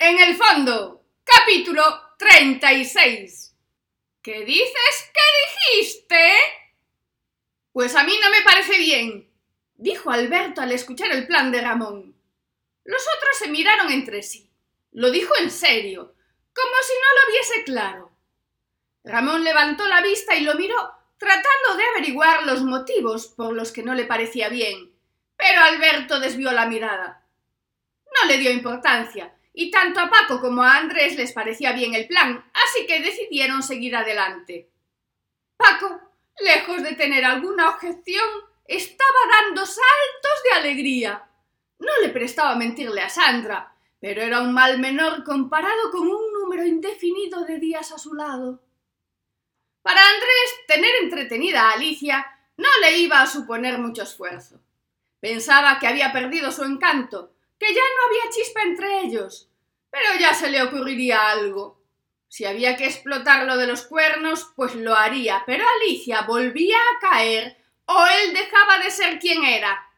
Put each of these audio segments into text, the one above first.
En el fondo, capítulo 36. ¿Qué dices ¿Qué dijiste? Pues a mí no me parece bien, dijo Alberto al escuchar el plan de Ramón. Los otros se miraron entre sí. Lo dijo en serio, como si no lo viese claro. Ramón levantó la vista y lo miró, tratando de averiguar los motivos por los que no le parecía bien. Pero Alberto desvió la mirada. No le dio importancia, y tanto a Paco como a Andrés les parecía bien el plan, así que decidieron seguir adelante. Paco, lejos de tener alguna objeción, estaba dando saltos de alegría. No le prestaba mentirle a Sandra, pero era un mal menor comparado con un número indefinido de días a su lado. Para Andrés, tener entretenida a Alicia no le iba a suponer mucho esfuerzo. Pensaba que había perdido su encanto, que ya no había chispa entre ellos, pero ya se le ocurriría algo. Si había que explotar lo de los cuernos, pues lo haría, pero Alicia volvía a caer o él dejaba de ser quien era.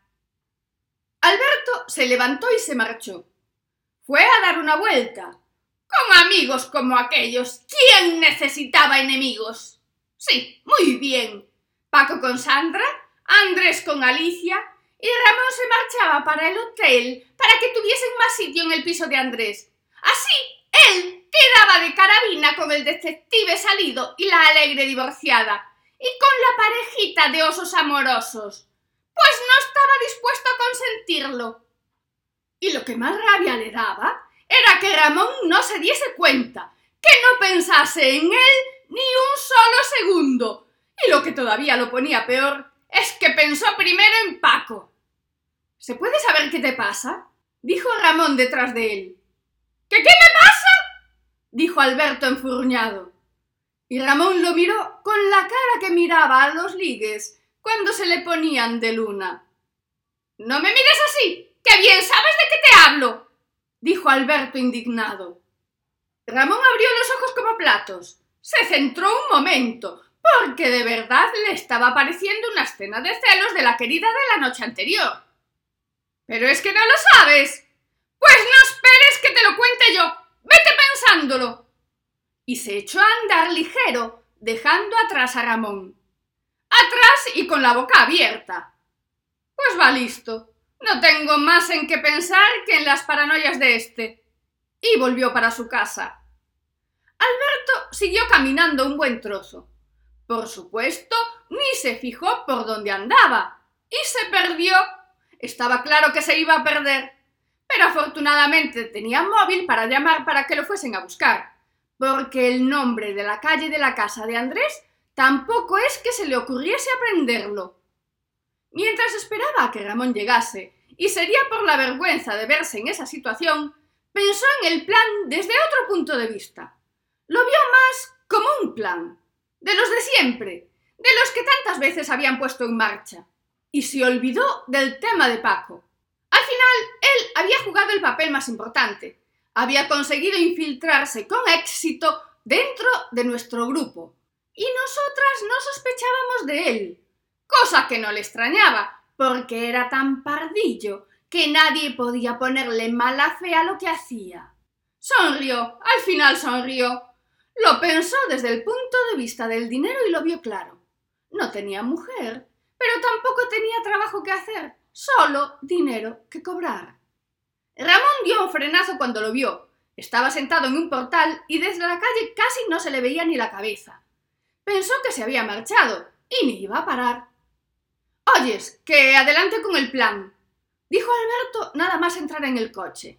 Alberto se levantó y se marchó. Fue a dar una vuelta. Con amigos como aquellos, ¿quién necesitaba enemigos? Sí, muy bien. Paco con Sandra, Andrés con Alicia y Ramón se marchaba para el hotel para que tuviesen más sitio en el piso de Andrés. Así, él quedaba de carabina con el detective salido y la alegre divorciada, y con la parejita de osos amorosos, pues no estaba dispuesto a consentirlo. Y lo que más rabia le daba era que Ramón no se diese cuenta, que no pensase en él ni un solo segundo. Y lo que todavía lo ponía peor es que pensó primero en Paco. ¿Se puede saber qué te pasa? dijo Ramón detrás de él. ¿Qué qué me pasa? Dijo Alberto enfurruñado. Y Ramón lo miró con la cara que miraba a los ligues cuando se le ponían de luna. No me mires así, que bien sabes de qué te hablo, dijo Alberto indignado. Ramón abrió los ojos como platos. Se centró un momento, porque de verdad le estaba pareciendo una escena de celos de la querida de la noche anterior. Pero es que no lo sabes. Pues no esperes que te lo cuente yo. Vete Y se echó a andar ligero, dejando atrás a Ramón. Atrás y con la boca abierta. Pues va listo. No tengo más en qué pensar que en las paranoias de este. Y volvió para su casa. Alberto siguió caminando un buen trozo. Por supuesto, ni se fijó por dónde andaba. Y se perdió. Estaba claro que se iba a perder. Pero afortunadamente tenía móvil para llamar para que lo fuesen a buscar. Porque el nombre de la calle de la casa de Andrés tampoco es que se le ocurriese aprenderlo. Mientras esperaba a que Ramón llegase, y sería por la vergüenza de verse en esa situación, pensó en el plan desde otro punto de vista. Lo vio más como un plan, de los de siempre, de los que tantas veces habían puesto en marcha, y se olvidó del tema de Paco. Él había jugado el papel más importante, había conseguido infiltrarse con éxito dentro de nuestro grupo, y nosotras no sospechábamos de él cosa que no le extrañaba, porque era tan pardillo que nadie podía ponerle mala fe a lo que hacía. Sonrió, al final sonrió. Lo pensó desde el punto de vista del dinero y lo vio claro. No tenía mujer, pero tampoco tenía trabajo que hacer, solo dinero que cobrar. Ramón dio un frenazo cuando lo vio. Estaba sentado en un portal y desde la calle casi no se le veía ni la cabeza. Pensó que se había marchado y ni iba a parar. Oyes, que adelante con el plan, dijo Alberto nada más entrar en el coche.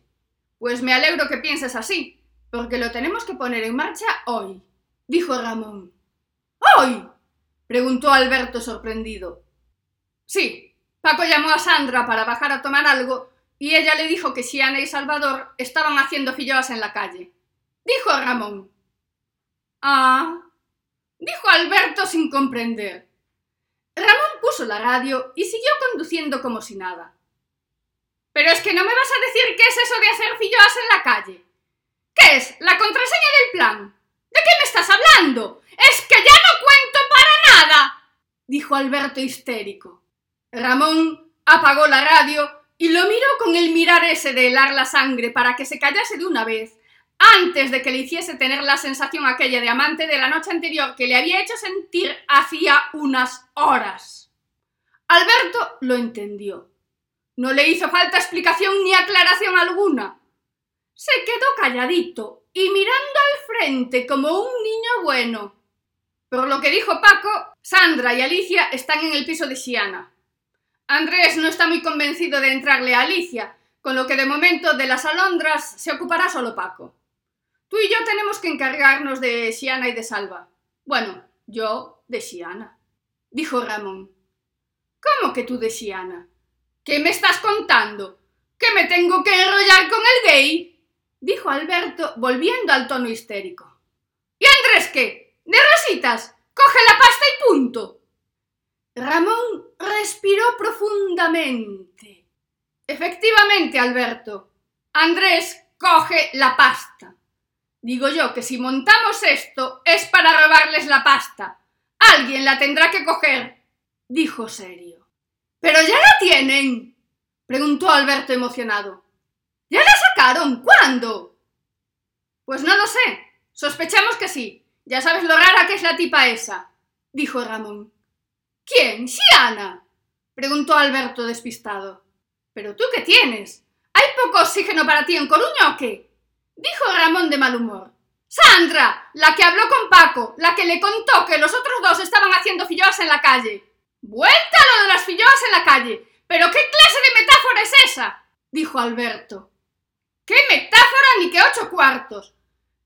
Pues me alegro que pienses así, porque lo tenemos que poner en marcha hoy, dijo Ramón. ¿Hoy? preguntó Alberto sorprendido. Sí, Paco llamó a Sandra para bajar a tomar algo y ella le dijo que si Ana y Salvador estaban haciendo filloas en la calle. Dijo Ramón. Ah, dijo Alberto sin comprender. Ramón puso la radio y siguió conduciendo como si nada. Pero es que no me vas a decir qué es eso de hacer filloas en la calle. ¿Qué es? ¿La contraseña del plan? ¿De qué me estás hablando? Es que ya no cuento para nada. dijo Alberto histérico. Ramón apagó la radio y lo miró con el mirar ese de helar la sangre para que se callase de una vez, antes de que le hiciese tener la sensación aquella de amante de la noche anterior que le había hecho sentir hacía unas horas. Alberto lo entendió. No le hizo falta explicación ni aclaración alguna. Se quedó calladito y mirando al frente como un niño bueno. Por lo que dijo Paco, Sandra y Alicia están en el piso de Siana. Andrés no está muy convencido de entrarle a Alicia, con lo que de momento de las alondras se ocupará solo Paco. Tú y yo tenemos que encargarnos de Siana y de Salva. Bueno, yo de Siana, dijo Ramón. ¿Cómo que tú de Siana? ¿Qué me estás contando? ¿Que me tengo que enrollar con el gay? dijo Alberto, volviendo al tono histérico. ¿Y Andrés qué? ¿De rositas? Coge la pasta y punto. Ramón respiró profundamente. Efectivamente, Alberto. Andrés coge la pasta. Digo yo que si montamos esto es para robarles la pasta. Alguien la tendrá que coger, dijo serio. Pero ya la tienen, preguntó Alberto emocionado. ¿Ya la sacaron? ¿Cuándo? Pues no lo sé. Sospechamos que sí. Ya sabes lo rara que es la tipa esa, dijo Ramón. ¿Quién? ¿Siana? Preguntó Alberto despistado. ¿Pero tú qué tienes? ¿Hay poco oxígeno para ti en Coruña o qué? dijo Ramón de mal humor. Sandra, la que habló con Paco, la que le contó que los otros dos estaban haciendo filloas en la calle. Vuelta lo de las filloas en la calle. ¿Pero qué clase de metáfora es esa? dijo Alberto. ¿Qué metáfora ni qué ocho cuartos?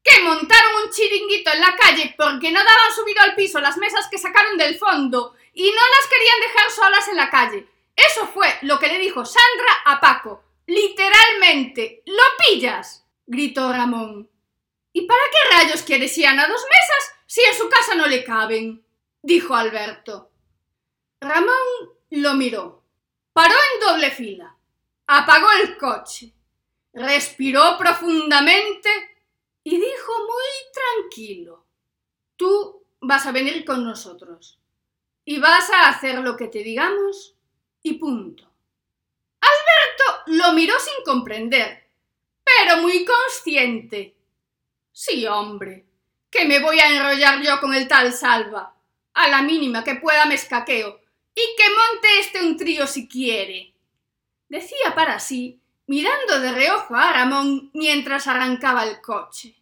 Que montaron un chiringuito en la calle porque no daban subido al piso las mesas que sacaron del fondo y no las querían dejar solas en la calle. Eso fue lo que le dijo Sandra a Paco. Literalmente. ¿Lo pillas? gritó Ramón. ¿Y para qué rayos quiere Siana dos mesas si en su casa no le caben? dijo Alberto. Ramón lo miró. Paró en doble fila. Apagó el coche. Respiró profundamente y dijo muy tranquilo. Tú vas a venir con nosotros. Y vas a hacer lo que te digamos y punto. Alberto lo miró sin comprender, pero muy consciente. Sí, hombre, que me voy a enrollar yo con el tal Salva. A la mínima que pueda me escaqueo y que monte este un trío si quiere. Decía para sí, mirando de reojo a Ramón mientras arrancaba el coche.